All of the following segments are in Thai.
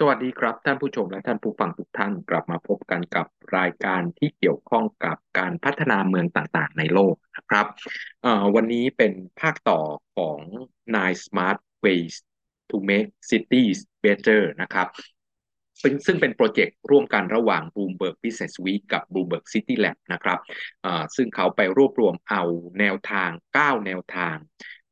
สวัสดีครับ ท่านผู้ชมและท่านผู้ฟังทุกท่านกลับมาพบกันกับรายการที่เกี่ยวข้องกับการพัฒนาเมืองต่างๆ ในโลกนะครับวันนี้เป็นภาคต่อของ Nine Smart Ways to Make Cities Better นะครับซึ่งเป็นโปรเจกต์ร่วมกันระหว่าง Bloomberg Business Week กับ Bloomberg City Lab นะครับซึ่งเขาไปรวบรวมเอาแนวทาง 9 แนวทาง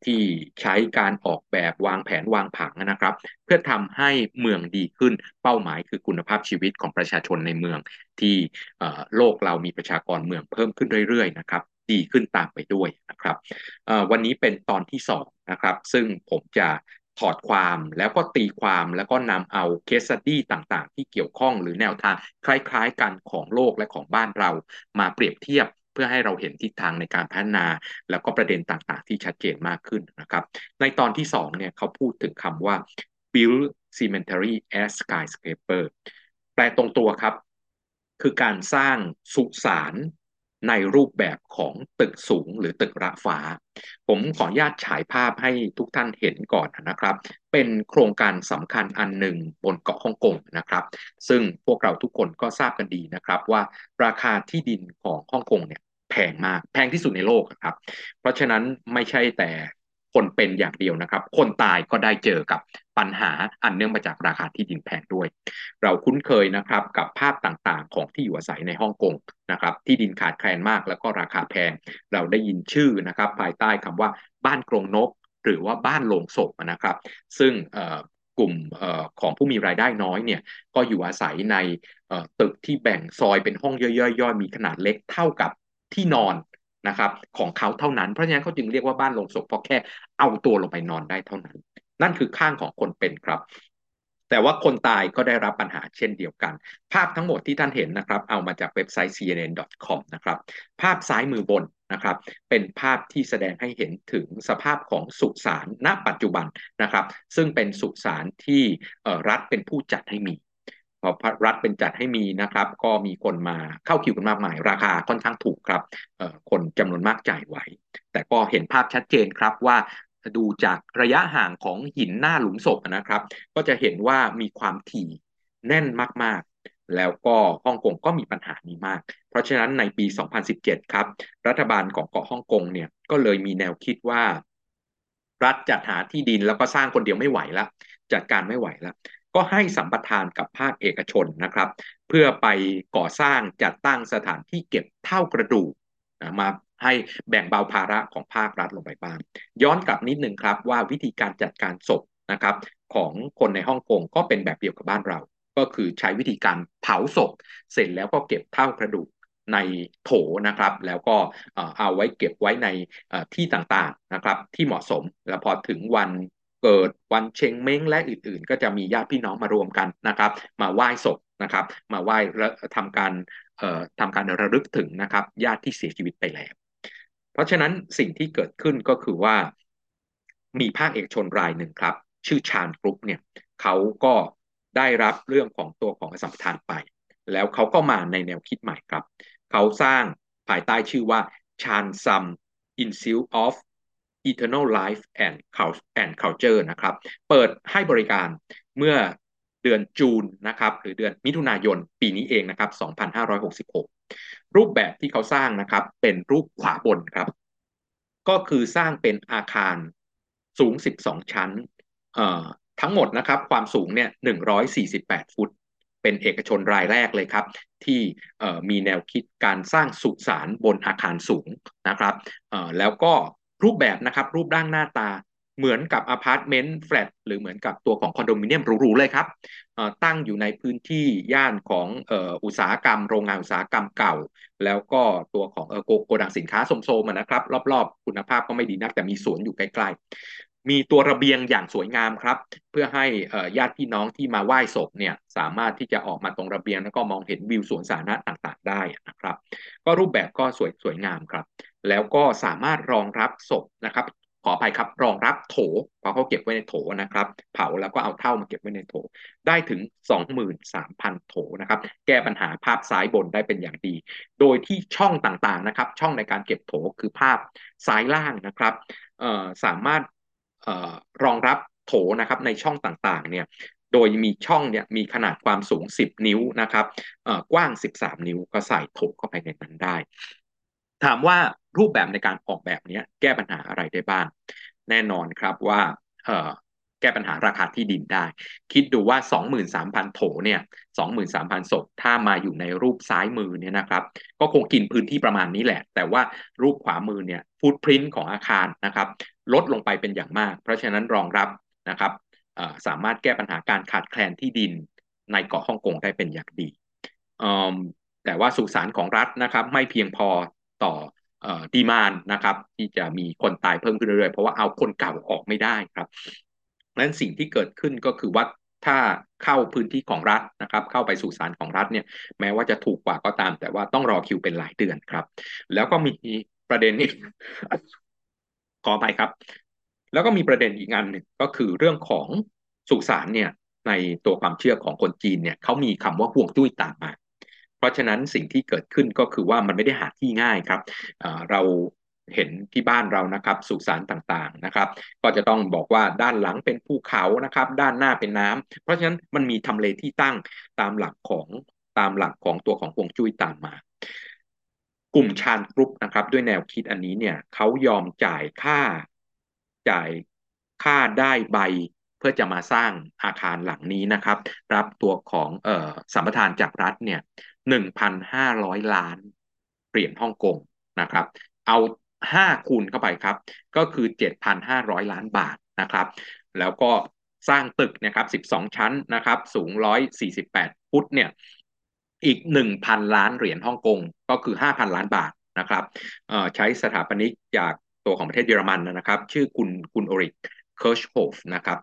ที่ใช้การออกแบบวางแผนวางผังนะครับ เพื่อทำให้เมืองดีขึ้นเป้าหมายคือคุณภาพชีวิตของประชาชนในเมือง ที่โลกเรามีประชากรเมืองเพิ่มขึ้นเรื่อยๆนะครับดีขึ้นตามไปด้วยนะครับวันนี้เป็นตอนที่2นะครับซึ่งผมจะถอดความแล้วก็ตีความแล้วก็นำเอาเคสตี้ต่างๆ ที่เกี่ยวข้องหรือแนวทางคล้ายๆกันของโลกและของบ้านเรา มาเปรียบเทียบ เพื่อให้เราเห็นทิศทางในการพัฒนา แล้วก็ประเด็นต่างๆ ที่ชัดเจนมากขึ้นนะครับ ในตอนที่2เนี่ยเขาพูดถึงคำว่า build cemetery as skyscraper แปลตรงตัวครับ คือการสร้างสุสาน ในรูปแบบของตึกสูงหรือตึกระฟ้า ผมขออนุญาตฉายภาพให้ทุกท่านเห็นก่อนนะครับ เป็นโครงการสำคัญอันหนึ่งบนเกาะฮ่องกงนะครับ ซึ่งพวกเราทุกคนก็ทราบกันดีนะครับ ว่าราคาที่ดินของฮ่องกงเนี่ยแพงมากแพงที่สุดในโลกครับ เพราะฉะนั้นไม่ใช่แต่ คนเป็นอย่างเดียวนะครับ คนตายก็ได้เจอกับปัญหาอันเนื่องมาจากราคาที่ดินแพงด้วย เราคุ้นเคยนะครับกับภาพต่างๆ ของที่อยู่อาศัยในฮ่องกงนะครับที่ดินขาดแคลนมากแล้วก็ราคาแพง เราได้ยินชื่อนะครับภายใต้คำว่าบ้านกรงนก หรือว่าบ้านโลงศพนะครับ ซึ่งกลุ่มอของผู้มีรายได้น้อยเนี่ยก็อยู่อาศัยในตึกที่แบ่งซอยเป็นห้องย่อยๆ มีขนาดเล็กเท่ากับที่นอน นะครับของเขาเท่านั้น เพราะฉะนั้นเขาจึงเรียกว่าบ้านลงศพเพราะแค่เอาตัวลงไปนอนได้เท่านั้น นั่นคือข้างของคนเป็นครับ แต่ว่าคนตายก็ได้รับปัญหาเช่นเดียวกัน ภาพทั้งหมดที่ท่านเห็นนะครับ เอามาจากเว็บไซต์ cnn.com นะครับ ภาพซ้ายมือบนนะครับเป็นภาพที่แสดงให้เห็นถึงสภาพของสุสานณปัจจุบันนะครับ ซึ่งเป็นสุสานที่รัฐเป็นผู้จัดให้มี พอรัฐเป็นจัดให้มีนะครับ ก็มีคนมาเข้าคิวกันมากมาย ราคาค่อนข้างถูกครับคนจำนวนมากจ่ายไหว แต่ก็เห็นภาพชัดเจนครับว่าดูจากระยะห่างของหินหน้าหลุมศพนะครับ ก็จะเห็นว่ามีความถี่แน่นมากๆ แล้วก็ฮ่องกงก็มีปัญหานี้มาก เพราะฉะนั้นในปี 2017 ครับ รัฐบาลของเกาะฮ่องกงเนี่ยก็เลยมีแนวคิดว่า รัฐจัดหาที่ดินแล้วก็สร้างคนเดียวไม่ไหวแล้วจัดการไม่ไหวแล้ว ก็ให้สัมปทานกับภาคเอกชนนะครับ เพื่อไปก่อสร้างจัดตั้งสถานที่เก็บเท่ากระดูกมาให้แบ่งเบาภาระของภาครัฐลงไปบ้าง ย้อนกลับนิดนึงครับว่าวิธีการจัดการศพนะครับของคนในฮ่องกงก็เป็นแบบเดียวกับบ้านเรา ก็คือใช้วิธีการเผาศพ เสร็จแล้วก็เก็บเท่ากระดูกในโถนะครับ แล้วก็เอาไว้เก็บไว้ในที่ต่างๆนะครับที่เหมาะสม แล้วพอถึงวัน เกิดวันเชงเม้งและอื่นๆ ก็จะมีญาติพี่น้องมารวมกันนะครับ มาไหว้ศพนะครับ มาไหว้และทำการทำการระลึกถึงนะครับญาติที่เสียชีวิตไปแล้ว เพราะฉะนั้นสิ่งที่เกิดขึ้นก็คือว่ามีภาคเอกชนรายหนึ่งครับ ชื่อชาญกรุ๊ปเนี่ยเขาก็ได้รับเรื่องของตัวของสัมปทานไป แล้วเขาก็มาในแนวคิดใหม่ครับ เขาสร้างภายใต้ชื่อว่าชานซัม Institute of Eternal Life and Culture นะครับ เปิดให้บริการเมื่อเดือนจูนนะครับ หรือเดือนมิถุนายนปีนี้เองนะครับ 2566 รูปแบบที่เขาสร้างนะครับ เป็นรูปขวาบนครับ ก็คือสร้างเป็นอาคารสูง 12 ชั้น ทั้งหมดนะครับ ความสูงเนี่ย 148 ฟุต เป็นเอกชนรายแรกเลยครับ ที่มีแนวคิดการสร้างสุสานบนอาคารสูงนะครับแล้วก็ รูปแบบนะครับ รูปร่างหน้าตาเหมือนกับอพาร์ตเมนต์แฟลตหรือเหมือนกับตัวของคอนโดมิเนียมหรูๆเลยครับตั้งอยู่ในพื้นที่ย่านของอุตสาหกรรม โรงงานอุตสาหกรรมเก่า แล้วก็ตัวของโกดังสินค้าโซมๆนะครับ รอบๆ คุณภาพก็ไม่ดีนักแต่มีสวนอยู่ใกล้ๆ มีตัวระเบียงอย่างสวยงามครับ เพื่อให้ญาติพี่น้องที่มาไหว้ศพเนี่ยสามารถที่จะออกมาตรงระเบียงแล้วก็มองเห็นวิวสวนสาธารณะต่างๆ ได้นะครับ ก็รูปแบบก็สวยสวยงามครับ แล้วก็สามารถรองรับศพนะครับขออภัยครับรองรับโถเพราะเขาเก็บไว้ในโถนะครับ เผาแล้วก็เอาเท่ามาเก็บไว้ในโถ ได้ถึง 23,000 โถนะครับ แก้ปัญหาภาพซ้ายบนได้เป็นอย่างดี โดยที่ช่องต่างๆนะครับ ช่องในการเก็บโถคือภาพซ้ายล่างนะครับสามารถรองรับโถนะครับในช่องต่างๆเนี่ยโดยมีช่องเนี่ยมีขนาดความสูง 10 นิ้วนะครับกว้าง 13 นิ้วก็ใส่โถเข้าไปในนั้นได้ ถามว่ารูปแบบในการออกแบบนี้แก้ปัญหาอะไรได้บ้าง แน่นอนครับว่าแก้ปัญหาราคาที่ดินได้ คิดดูว่า 23,000 โถเนี่ย23,000 ศพ ถ้ามาอยู่ในรูปซ้ายมือเนี่ยนะครับ ก็คงกินพื้นที่ประมาณนี้แหละ แต่ว่ารูปขวามือเนี่ยฟุตพิ้นของอาคารนะครับ ลดลงไปเป็นอย่างมาก เพราะฉะนั้นรองรับนะครับสามารถแก้ปัญหาการขาดแคลนที่ดินในเกาะฮ่องกงได้เป็นอย่างดีแต่ว่าสุสานของรัฐนะครับ ไม่เพียงพอ ต่อดีมานนะครับที่จะมีคนตายเพิ่มขึ้นเรื่อยๆ เพราะว่าเอาคนเก่าออกไม่ได้ครับนั้นสิ่งที่เกิดขึ้นก็คือว่าถ้าเข้าพื้นที่ของรัฐนะครับ เข้าไปสู่ศาลของรัฐเนี่ยแม้ว่าจะถูกกว่าก็ตาม แต่ว่าต้องรอคิวเป็นหลายเดือนครับ แล้วก็มีประเด็นนี้ขอไปครับ แล้วก็มีประเด็นอีกงานหนึ่งก็คือเรื่องของสุสานเนี่ยในตัวความเชื่อของคนจีนเนี่ยเขามีคำว่าห่วงจุ้ยตามมา ราะฉะนั้นสิ่งที่เกิดขึ้นก็คือว่ามันไม่ได้หาที่ง่ายครับเราเห็นที่บ้านเรานะครับสุสานต่างๆนะครับ ก็จะต้องบอกว่าด้านหลังเป็นภูเขานะครับ ด้านหน้าเป็นน้ำเพราะฉะนั้นมันมีทำเลที่ตั้งตามหลักของตามหลักของตัวของฮวงจุ้ยตามมา กลุ่มชานกรุ๊ปนะครับ ด้วยแนวคิดอันนี้เนี่ยเขายอมจ่ายค่าจ่ายค่าได้ใบ พื่อจะมาสร้างอาคารหลังนี้นะครับ รับตัวของเออสัมปทานจากรัฐเนี่ยหนึ่งพันห้าร้อยล้านเหรียญฮ่องกงนะครับ เอา5คูณเข้าไปครับ ก็คือ7,500ล้านบาทนะครับ แล้วก็สร้างตึกนะครับ12ชั้นนะครับ สูง148ฟุตเนี่ย อีก1,000ล้านเหรียญฮ่องกง ก็คือ5,000ล้านบาทนะครับใช้สถาปนิกจากตัวของประเทศเยอรมันนะครับ ชื่อคุณคุณ Ulrich Kirchhoff นะครับ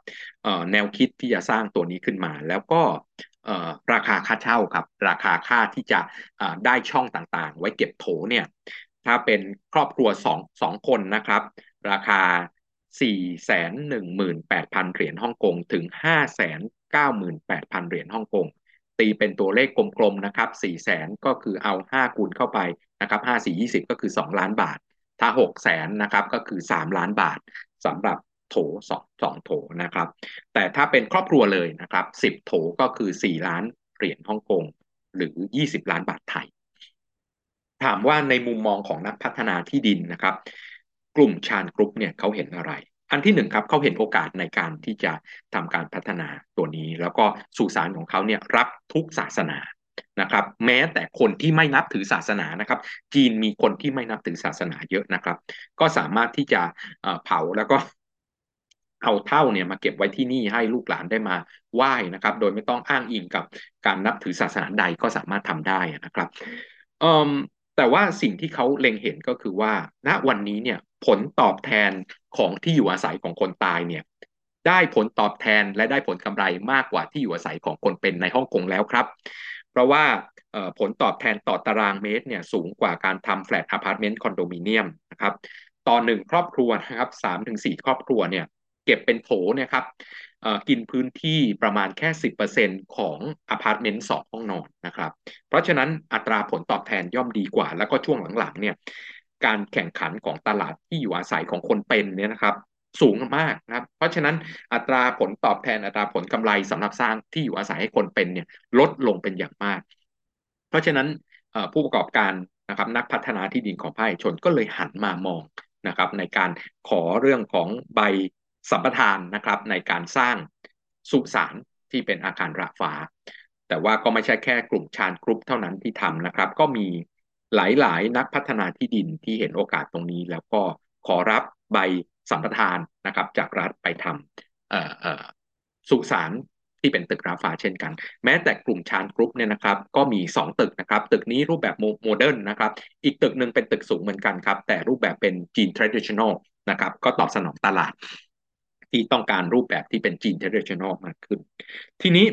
แนวคิดที่จะสร้างตัวนี้ขึ้นมา แล้วก็ราคาค่าเช่าครับ ราคาค่าที่จะได้ช่องต่างๆ ไว้เก็บโถเนี่ยถ้าเป็นครอบครัวสองสองคนนะครับ ราคา 4 1 8 0 0 0 เหรียญฮ่องกงถึง 5 9 8 0 0 0 เหรียญฮ่องกงตีเป็นตัวเลขกลมๆนะครับ4 0 0 0 0ก็คือเอา 5 คูณเข้าไปนะครับ5 4 20 ก็คือ 2 ล้านบาท ถ้า6 0 0 0 0นะครับก็คือ 3 ล้านบาทสำหรับ โถสองสองโถนะครับ แต่ถ้าเป็นครอบครัวเลยนะครับ10โถก็คือ4ล้านเหรียญฮ่องกงหรือ20ล้านบาทไทย ถามว่าในมุมมองของนักพัฒนาที่ดินนะครับ กลุ่มชาญกรุ๊ปเนี่ยเขาเห็นอะไร อันที่หนึ่งครับเขาเห็นโอกาสในการที่จะทำการพัฒนาตัวนี้ แล้วก็สุสานของเขาเนี่ยรับทุกศาสนานะครับแม้แต่คนที่ไม่นับถือศาสนานะครับ จีนมีคนที่ไม่นับถือศาสนาเยอะนะครับ ก็สามารถที่จะเผาแล้วก็ เอาเท่าเนี่ยมาเก็บไว้ที่นี่ให้ลูกหลานได้มาไหว้นะครับ โดยไม่ต้องอ้างอิงกับการนับถือศาสนาใดก็สามารถทำได้นะครับแต่ว่าสิ่งที่เขาเล็งเห็นก็คือว่า ณวันนี้เนี่ยผลตอบแทนของที่อยู่อาศัยของคนตายเนี่ยได้ผลตอบแทนและได้ผลกำไรมากกว่าที่อยู่อาศัยของคนเป็นในฮ่องกงแล้วครับ เพราะว่าผลตอบแทนต่อตารางเมตรเนี่ยสูงกว่าการทำแฟลตอพาร์ตเมนต์คอนโดมิเนียมนะครับต่อหนึ่งครอบครัวนะครับสามถึงสี่ครอบครัวเนี่ย เก็บเป็นโถเนี่ยครับกินพื้นที่ประมาณแค่ 10%ของอพาร์ตเมนต์สองห้องนอนนะครับ เพราะฉะนั้นอัตราผลตอบแทนย่อมดีกว่า แล้วก็ช่วงหลังๆเนี่ยการแข่งขันของตลาดที่อยู่อาศัยของคนเป็นเนี่ยนะครับสูงมากนะครับ เพราะฉะนั้นอัตราผลตอบแทนอัตราผลกำไรสำหรับสร้างที่อยู่อาศัยให้คนเป็นเนี่ยลดลงเป็นอย่างมาก เพราะฉะนั้นผู้ประกอบการนะครับนักพัฒนาที่ดินของภาคเอกชนก็เลยหันมามองนะครับในการขอเรื่องของใบ สัมปทานนะครับในการสร้างสุสานที่เป็นอาคารระฟ้า แต่ว่าก็ไม่ใช่แค่กลุ่มชาญกรุ๊ปเท่านั้นที่ทำนะครับ ก็มีหลายๆ นักพัฒนาที่ดินที่เห็นโอกาสตรงนี้ แล้วก็ขอรับใบสัมปทานนะครับ จากรัฐไปทำสุสานที่เป็นตึกระฟ้าเช่นกัน แม้แต่กลุ่มชานกรุ๊ปเนี่ยนะครับ ก็มี 2 ตึกนะครับ ตึกนี้รูปแบบ modern นะครับ อีกตึกหนึ่งเป็นตึกสูงเหมือนกันครับ แต่รูปแบบเป็นจีนทรดิชัน i ลนะครับ ก็ตอบสนองตลาด ที่ต้องการรูปแบบที่เป็นจีน traditional มากขึ้น ทีนี้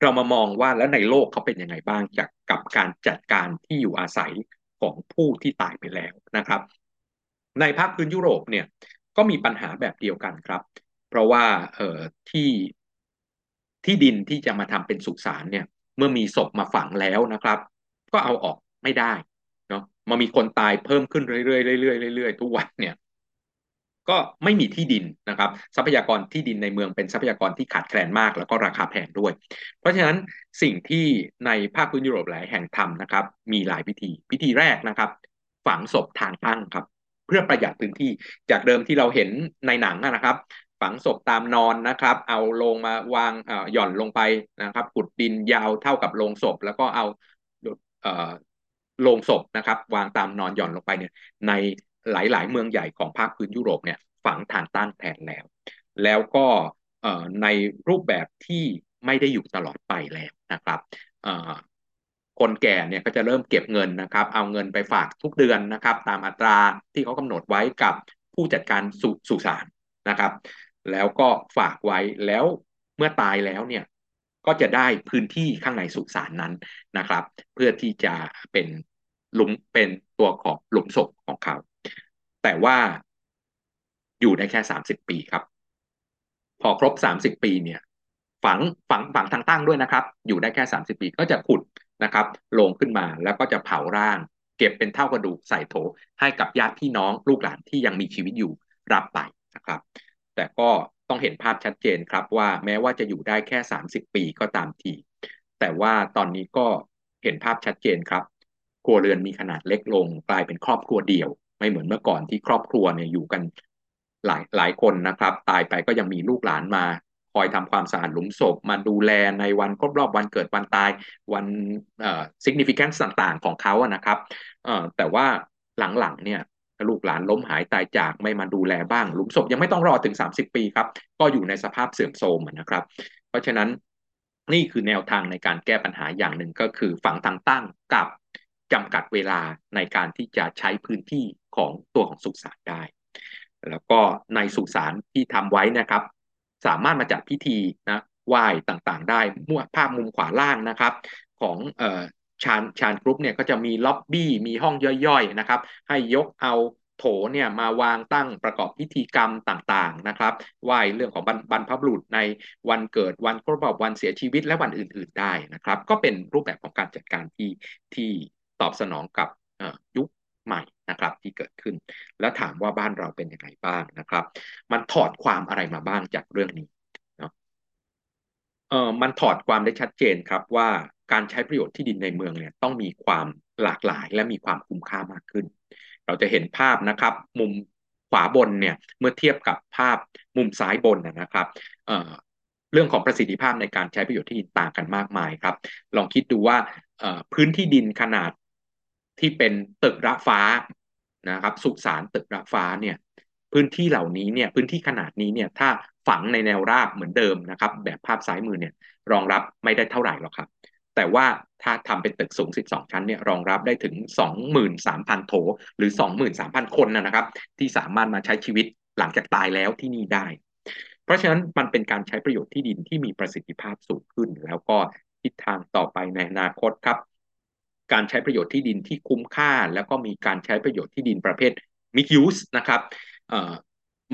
เรามามองว่าแล้วในโลกเขาเป็นยังไงบ้างจากกับการจัดการที่อยู่อาศัยของผู้ที่ตายไปแล้วนะครับ ในภาคพื้นยุโรปเนี่ยก็มีปัญหาแบบเดียวกันครับ เพราะว่าเอ่อที่ที่ดินที่จะมาทำเป็นสุสานเนี่ยเมื่อมีศพมาฝังแล้วนะครับ ก็เอาออกไม่ได้เนาะมามีคนตายเพิ่มขึ้นเรื่อยๆเรื่อยๆเรื่อยๆทุกวันเนี่ย ก็ไม่มีที่ดินนะครับ ทรัพยากรที่ดินในเมืองเป็นทรัพยากรที่ขาดแคลนมาก แล้วก็ราคาแพงด้วย เพราะฉะนั้นสิ่งที่ในภาคพื้นยุโรปหลายแห่งทำนะครับ มีหลายวิธีวิธีแรกนะครับ ฝังศพทางตั้งครับ เพื่อประหยัดพื้นที่จากเดิมที่เราเห็นในหนังนะครับ ฝังศพตามนอนนะครับ เอาลงมาวางหย่อนลงไปนะครับขุดดินยาวเท่ากับโลงศพ แล้วก็เอาโลงศพนะครับ วางตามนอนหย่อนลงไปเนี่ยใน หลาย ๆ เมืองใหญ่ของภาคพื้นยุโรปเนี่ยฝังทางตั้งแทนแล้ว แล้วก็ในรูปแบบที่ไม่ได้อยู่ตลอดไปแล้วนะครับคนแก่เนี่ยก็จะเริ่มเก็บเงินนะครับ เอาเงินไปฝากทุกเดือนนะครับ ตามอัตราที่เขากำหนดไว้กับผู้จัดการสุสุสานนะครับ แล้วก็ฝากไว้แล้วเมื่อตายแล้วเนี่ยก็จะได้พื้นที่ข้างในสุสานนั้นนะครับ เพื่อที่จะเป็นหลุมเป็นตัวของหลุมศพของเขา แต่ว่าอยู่ได้แค่สามสิบปีครับ พอครบสามสิบปีเนี่ย ฝังฝังฝังทางตั้งด้วยนะครับ อยู่ได้แค่สามสิบปีก็จะขุดนะครับลงขึ้นมาแล้วก็จะเผาร่าง เก็บเป็นเท่ากระดูกใส่โถให้กับญาติพี่น้องลูกหลานที่ยังมีชีวิตอยู่รับไปนะครับ แต่ก็ต้องเห็นภาพชัดเจนครับว่าแม้ว่าจะอยู่ได้แค่ 30 ปีก็ตามที แต่ว่าตอนนี้ก็เห็นภาพชัดเจนครับ ครัวเรือนมีขนาดเล็กลง กลายเป็นครอบครัวเดี่ยว ไม่เหมือนเมื่อก่อนที่ครอบครัวเนี่ยอยู่กันหลายหลายคนนะครับ ตายไปก็ยังมีลูกหลานมา คอยทำความสะอาดหลุมศพมาดูแลในวันครบรอบวันเกิดวันตายวันเอ่อ significance ต่างๆของเขาอะนะครับเอ่อแต่ว่าหลังๆเนี่ยลูกหลานล้มหายตายจากไม่มาดูแลบ้างหลุมศพยังไม่ต้องรอถึง 30 ปีครับ ก็อยู่ในสภาพเสื่อมโทรมนะครับ เพราะฉะนั้นนี่คือแนวทางในการแก้ปัญหาอย่างหนึ่งก็คือฝังทางตั้งกับจำกัดเวลาในการที่จะใช้พื้นที่ ของตัวของสุสานได้ แล้วก็ในสุสานที่ทำไว้นะครับ สามารถมาจัดพิธีนะไหว้ต่างๆ ได้มั่วภาพมุมขวาล่างนะครับ ของเอ่อชานชานกรุ๊ปเนี่ยก็จะมีล็อบบี้มีห้องย่อยๆนะครับ ให้ยกเอาโถเนี่ยมาวางตั้งประกอบพิธีกรรมต่างๆนะครับไหว้เรื่องของบรรพบุรุษในวันเกิดวันครบรอบวันเสียชีวิตและวันอื่น ๆได้นะครับ ก็เป็นรูปแบบของการจัดการที่ที่ตอบสนองกับยุคใหม่นะครับที่เกิดขึ้น แล้วถามว่าบ้านเราเป็นยังไงบ้างนะครับ มันถอดความอะไรมาบ้างจากเรื่องนี้เนาะเออมันถอดความได้ชัดเจนครับว่าการใช้ประโยชน์ที่ดินในเมืองเนี่ยต้องมีความหลากหลายและมีความคุ้มค่ามากขึ้น เราจะเห็นภาพนะครับ มุมขวาบนเนี่ยเมื่อเทียบกับภาพมุมซ้ายบนนะครับเเรื่องของประสิทธิภาพในการใช้ประโยชน์ที่ดินต่างกันมากมายครับ ลองคิดดูว่าพื้นที่ดินขนาด ที่เป็นตึกระฟ้านะครับสุสานตึกระฟ้าเนี่ยพื้นที่เหล่านี้เนี่ยพื้นที่ขนาดนี้เนี่ยถ้าฝังในแนวราบเหมือนเดิมนะครับ แบบภาพซ้ายมือเนี่ยรองรับไม่ได้เท่าไหร่หรอกครับ แต่ว่าถ้าทำเป็นตึกสูง 12 ชั้นเนี่ยรองรับได้ถึง 23,000 โถ หรือ 23,000 คนนะครับ ที่สามารถมาใช้ชีวิตหลังจากตายแล้วที่นี่ได้ เพราะฉะนั้นมันเป็นการใช้ประโยชน์ที่ดินที่มีประสิทธิภาพสูงขึ้น แล้วก็ทิศทางต่อไปในอนาคตครับ การใช้ประโยชน์ที่ดินที่คุ้มค่า แล้วก็มีการใช้ประโยชน์ที่ดินประเภท mix use นะครับ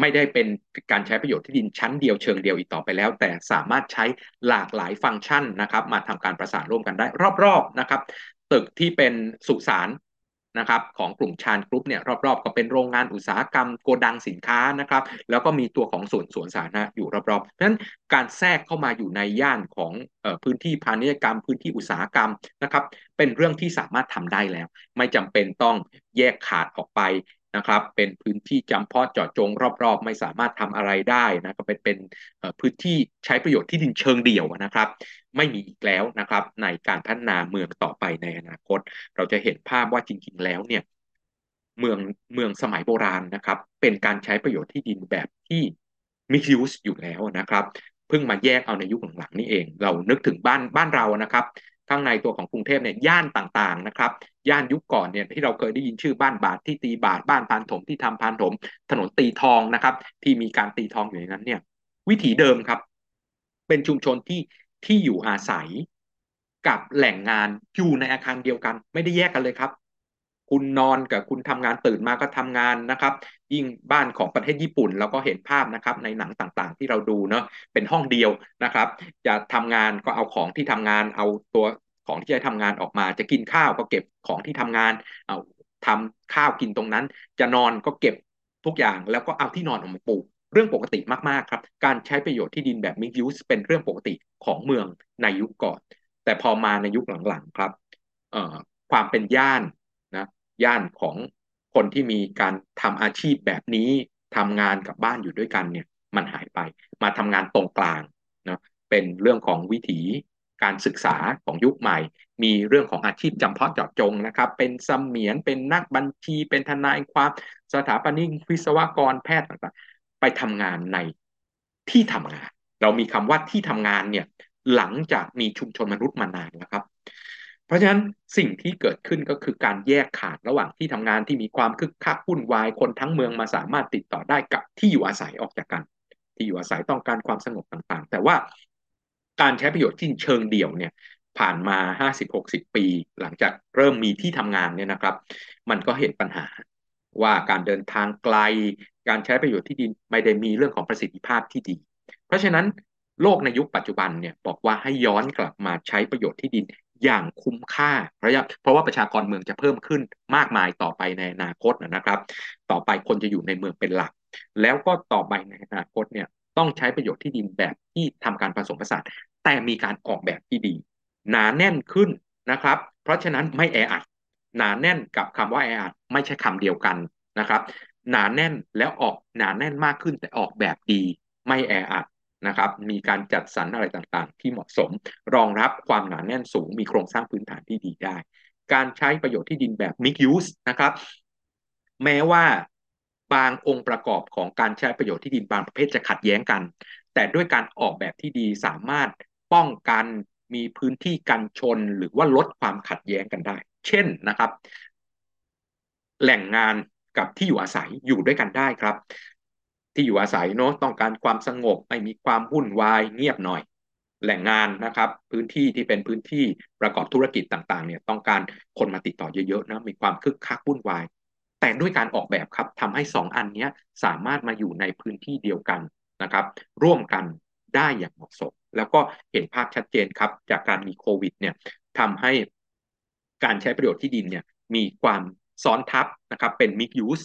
ไม่ได้เป็นการใช้ประโยชน์ที่ดินชั้นเดียวเชิงเดียวอีกต่อไปแล้ว แต่สามารถใช้หลากหลายฟังก์ชันนะครับ มาทำการประสานร่วมกันได้รอบๆนะครับ ตึกที่เป็นสุสาน นะครับของกลุ่มชานกรุ๊ปเนี่ยรอบๆ ก็เป็นโรงงานอุตสาหกรรมโกดังสินค้านะครับแล้วก็มีตัวของสวนสวนสาธารณะอยู่รอบๆเพราะฉะนั้นการแทรกเข้ามาอยู่ในย่านของพื้นที่พาณิชยกรรม พื้นที่อุตสาหกรรมนะครับเป็นเรื่องที่สามารถทำได้แล้ว ไม่จำเป็นต้องแยกขาดออกไป นะครับ เป็นพื้นที่จำเพาะเจาะจงรอบๆ ไม่สามารถทำอะไรได้นะก็เป็นเป็นพื้นที่ใช้ประโยชน์ที่ดินเชิงเดี่ยวนะครับ ไม่มีอีกแล้วนะครับ ในการพัฒนาเมืองต่อไปในอนาคต เราจะเห็นภาพว่าจริง ๆ แล้วเนี่ยเมืองเมืองสมัยโบราณนะครับ เป็นการใช้ประโยชน์ที่ดินแบบที่มิคิวส์อยู่แล้วนะครับเพิ่งมาแยกเอาในยุคหลังๆนี่เอง เรานึกถึงบ้านบ้านเรานะครับ ข้างในตัวของกรุงเทพเนี่ยย่านต่างๆนะครับย่านยุคก่อนเนี่ยที่เราเคยได้ยินชื่อบ้านบาทที่ตีบาทบ้านพานถมที่ทำพานถม ถนนตีทองนะครับ ที่มีการตีทองอยู่ในนั้นเนี่ยวิถีเดิมครับ เป็นชุมชนที่ที่อยู่อาศัยกับแหล่งงานอยู่ในอาคารเดียวกัน ไม่ได้แยกกันเลยครับ คุณนอนกับคุณทำงานตื่นมาก็ทำงานนะครับ ยิ่งบ้านของประเทศญี่ปุ่นเราก็เห็นภาพนะครับ ในหนังต่างๆ ที่เราดูเนาะเป็นห้องเดียวนะครับ จะทำงานก็เอาของที่ทำงานเอาตัวของที่จะทำงานออกมา จะกินข้าวก็เก็บของที่ทำงานเอาทำข้าวกินตรงนั้น จะนอนก็เก็บทุกอย่างแล้วก็เอาที่นอนออกมาปูเรื่องปกติมากๆครับ การใช้ประโยชน์ที่ดินแบบ mixed use เป็นเรื่องปกติของเมืองในยุคก่อน แต่พอมาในยุคหลังๆครับความเป็นย่าน ย่านของคนที่มีการทำอาชีพแบบนี้ทำงานกับบ้านอยู่ด้วยกันเนี่ยมันหายไปมาทำงานตรงกลางนะเป็นเรื่องของวิถีการศึกษาของยุคใหม่ มีเรื่องของอาชีพจำเพาะเจาะจงนะครับ เป็นเสมียนเป็นนักบัญชีเป็นทนายความสถาปนิกวิศวกรแพทย์ต่างๆ ไปทำงานในที่ทำงาน เรามีคำว่าที่ทำงานเนี่ยหลังจากมีชุมชนมนุษย์มานานนะครับ เพราะฉะนั้นสิ่งที่เกิดขึ้นก็คือการแยกขาดระหว่างที่ทำงานที่มีความคึกคักวุ่นวายคนทั้งเมืองมาสามารถติดต่อได้กับที่อยู่อาศัยออกจากกัน ที่อยู่อาศัยต้องการความสงบต่างๆ แต่ว่าการใช้ประโยชน์ที่เชิงเดี่ยวเนี่ยผ่านมา 50-60 ปี หลังจากเริ่มมีที่ทำงานเนี่ยนะครับ มันก็เห็นปัญหาว่าการเดินทางไกล การใช้ประโยชน์ที่ดินไม่ได้มีเรื่องของประสิทธิภาพที่ดี เพราะฉะนั้นโลกในยุคปัจจุบันเนี่ยบอกว่าให้ย้อนกลับมาใช้ประโยชน์ที่ดิน อย่างคุ้มค่าระยะเพราะว่าประชากรเมืองจะเพิ่มขึ้นมากมายต่อไปในอนาคตนะครับ ต่อไปคนจะอยู่ในเมืองเป็นหลัก แล้วก็ต่อไปในอนาคตเนี่ยต้องใช้ประโยชน์ที่ดินแบบที่ทำการผสมผสานแต่มีการออกแบบที่ดี หนาแน่นขึ้นนะครับ เพราะฉะนั้นไม่แออัดหนาแน่นกับคำว่าแออัดไม่ใช่คำเดียวกันนะครับ หนาแน่นแล้วออกหนาแน่นมากขึ้นแต่ออกแบบดี ไม่แออัด นะครับมีการจัดสรรอะไรต่างๆ ที่เหมาะสม รองรับความหนาแน่นสูง มีโครงสร้างพื้นฐานที่ดีได้ การใช้ประโยชน์ที่ดินแบบ mix use นะครับ แม้ว่าบางองค์ประกอบของการใช้ประโยชน์ที่ดินบางประเภทจะขัดแย้งกัน แต่ด้วยการออกแบบที่ดีสามารถป้องกันมีพื้นที่กันชนหรือว่าลดความขัดแย้งกันได้ เช่นนะครับ แหล่งงานกับที่อยู่อาศัยอยู่ด้วยกันได้ครับ ที่อยู่อาศัยเนาะต้องการความสงบไม่มีความวุ่นวายเงียบหน่อย แหล่งงานนะครับ พื้นที่ที่เป็นพื้นที่ประกอบธุรกิจต่างๆ เนี่ยต้องการคนมาติดต่อเยอะๆนะมีความคึกคักวุ่นวาย แต่ด้วยการออกแบบครับทำให้ 2 อันนี้สามารถมาอยู่ในพื้นที่เดียวกันนะครับ ร่วมกันได้อย่างเหมาะสม แล้วก็เห็นภาพชัดเจนครับ จากการมีโควิดเนี่ยทำให้การใช้ประโยชน์ที่ดินเนี่ยมีความซ้อนทับนะครับเป็น mix use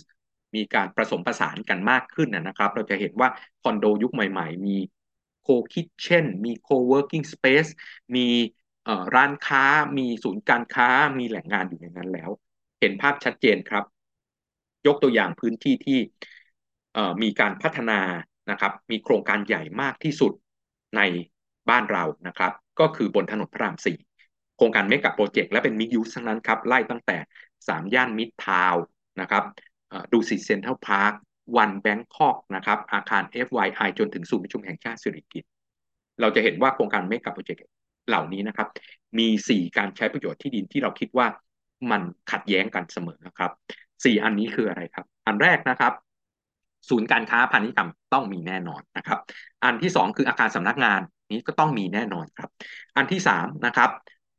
มีการผสมผสานกันมากขึ้นนะครับ เราจะเห็นว่าคอนโดยุคใหม่ ๆ มี co-kitchen มี co-working space มีร้านค้า มีศูนย์การค้า มีแหล่งงานอยู่ในนั้นแล้ว เห็นภาพชัดเจนครับ ยกตัวอย่างพื้นที่ที่มีการพัฒนานะครับ มีโครงการใหญ่มากที่สุดในบ้านเรานะครับ ก็คือบนถนนพระรามสี่โครงการ mega project และเป็น mix use ทั้งนั้นครับ ไล่ตั้งแต่ สามย่านมิตรทาวน์นะครับ ดุสิตเซ็นทรัลพาร์ค One Bangkok นะครับอาคาร FYI จนถึงศูนย์ประชุมแห่งชาติสิริกิติ์เราจะเห็นว่าโครงการ mega project เหล่านี้นะครับ มี 4 การใช้ประโยชน์ที่ดินที่เราคิดว่ามันขัดแย้งกันเสมอนะครับสี่อันนี้คืออะไรครับ อันแรกนะครับ ศูนย์การค้าพาณิชยกรรมต้องมีแน่นอนนะครับ อันที่สองคืออาคารสำนักงานนี้ก็ต้องมีแน่นอนครับ อันที่สามนะครับ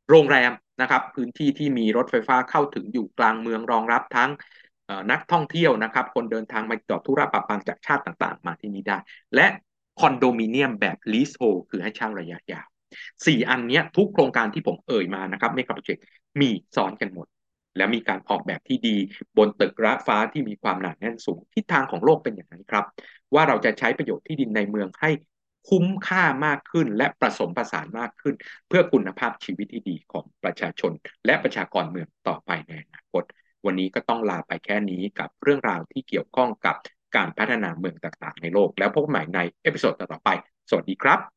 โรงแรมนะครับ พื้นที่ที่มีรถไฟฟ้าเข้าถึงอยู่กลางเมืองรองรับทั้ง นักท่องเที่ยวนะครับ คนเดินทางมาต่อธุระปะปังจากชาติต่างๆ มาที่นี่ได้ และคอนโดมิเนียมแบบลีสโฮคือให้เช่าระยะยาวสี่อันนี้ทุกโครงการที่ผมเอ่ยมานะครับเมกะโปรเจกต์มีซ้อนกันหมด และมีการออกแบบที่ดีบนตึกระฟ้าที่มีความหนาแน่นสูงทิศทางของโลกเป็นอย่างนั้นครับ ว่าเราจะใช้ประโยชน์ที่ดินในเมืองให้คุ้มค่ามากขึ้นและผสมผสานมากขึ้น เพื่อคุณภาพชีวิตที่ดีของประชาชน และประชากรเมืองต่อไปในอนาคต วันนี้ก็ต้องลาไปแค่นี้กับเรื่องราวที่เกี่ยวข้องกับการพัฒนาเมืองต่างๆ ในโลก แล้วพบใหม่ใน episode ต่อไป สวัสดีครับ